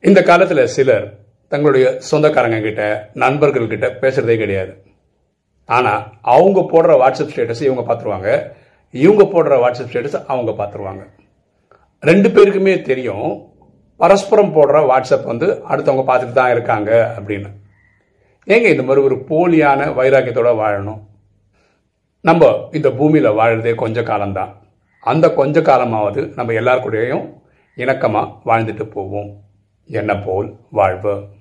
இந்த காலத்தில் சிலர் தங்களுடைய சொந்தக்காரங்க கிட்ட நண்பர்கள் கிட்ட பேசுறதே கிடையாது. ஆனால் அவங்க போடுற வாட்ஸ்அப் ஸ்டேட்டஸ் இவங்க பார்த்துருவாங்க இவங்க போடுற வாட்ஸ்அப் ஸ்டேட்டஸ் அவங்க பார்த்துருவாங்க ரெண்டு பேருக்குமே தெரியும் பரஸ்பரம் போடுற வாட்ஸ்அப் வந்து அடுத்தவங்க பார்த்துட்டு தான் இருக்காங்க அப்படின்னு. ஏங்க இந்த மாதிரி ஒரு போலியான வைராக்கியத்தோட வாழணும்? நம்ம இந்த பூமியில் வாழறதே கொஞ்ச காலம்தான். அந்த கொஞ்ச காலமாவது நம்ம எல்லார் இணக்கமாக வாழ்ந்துட்டு போவோம். என்ன போல் வாழ்வு.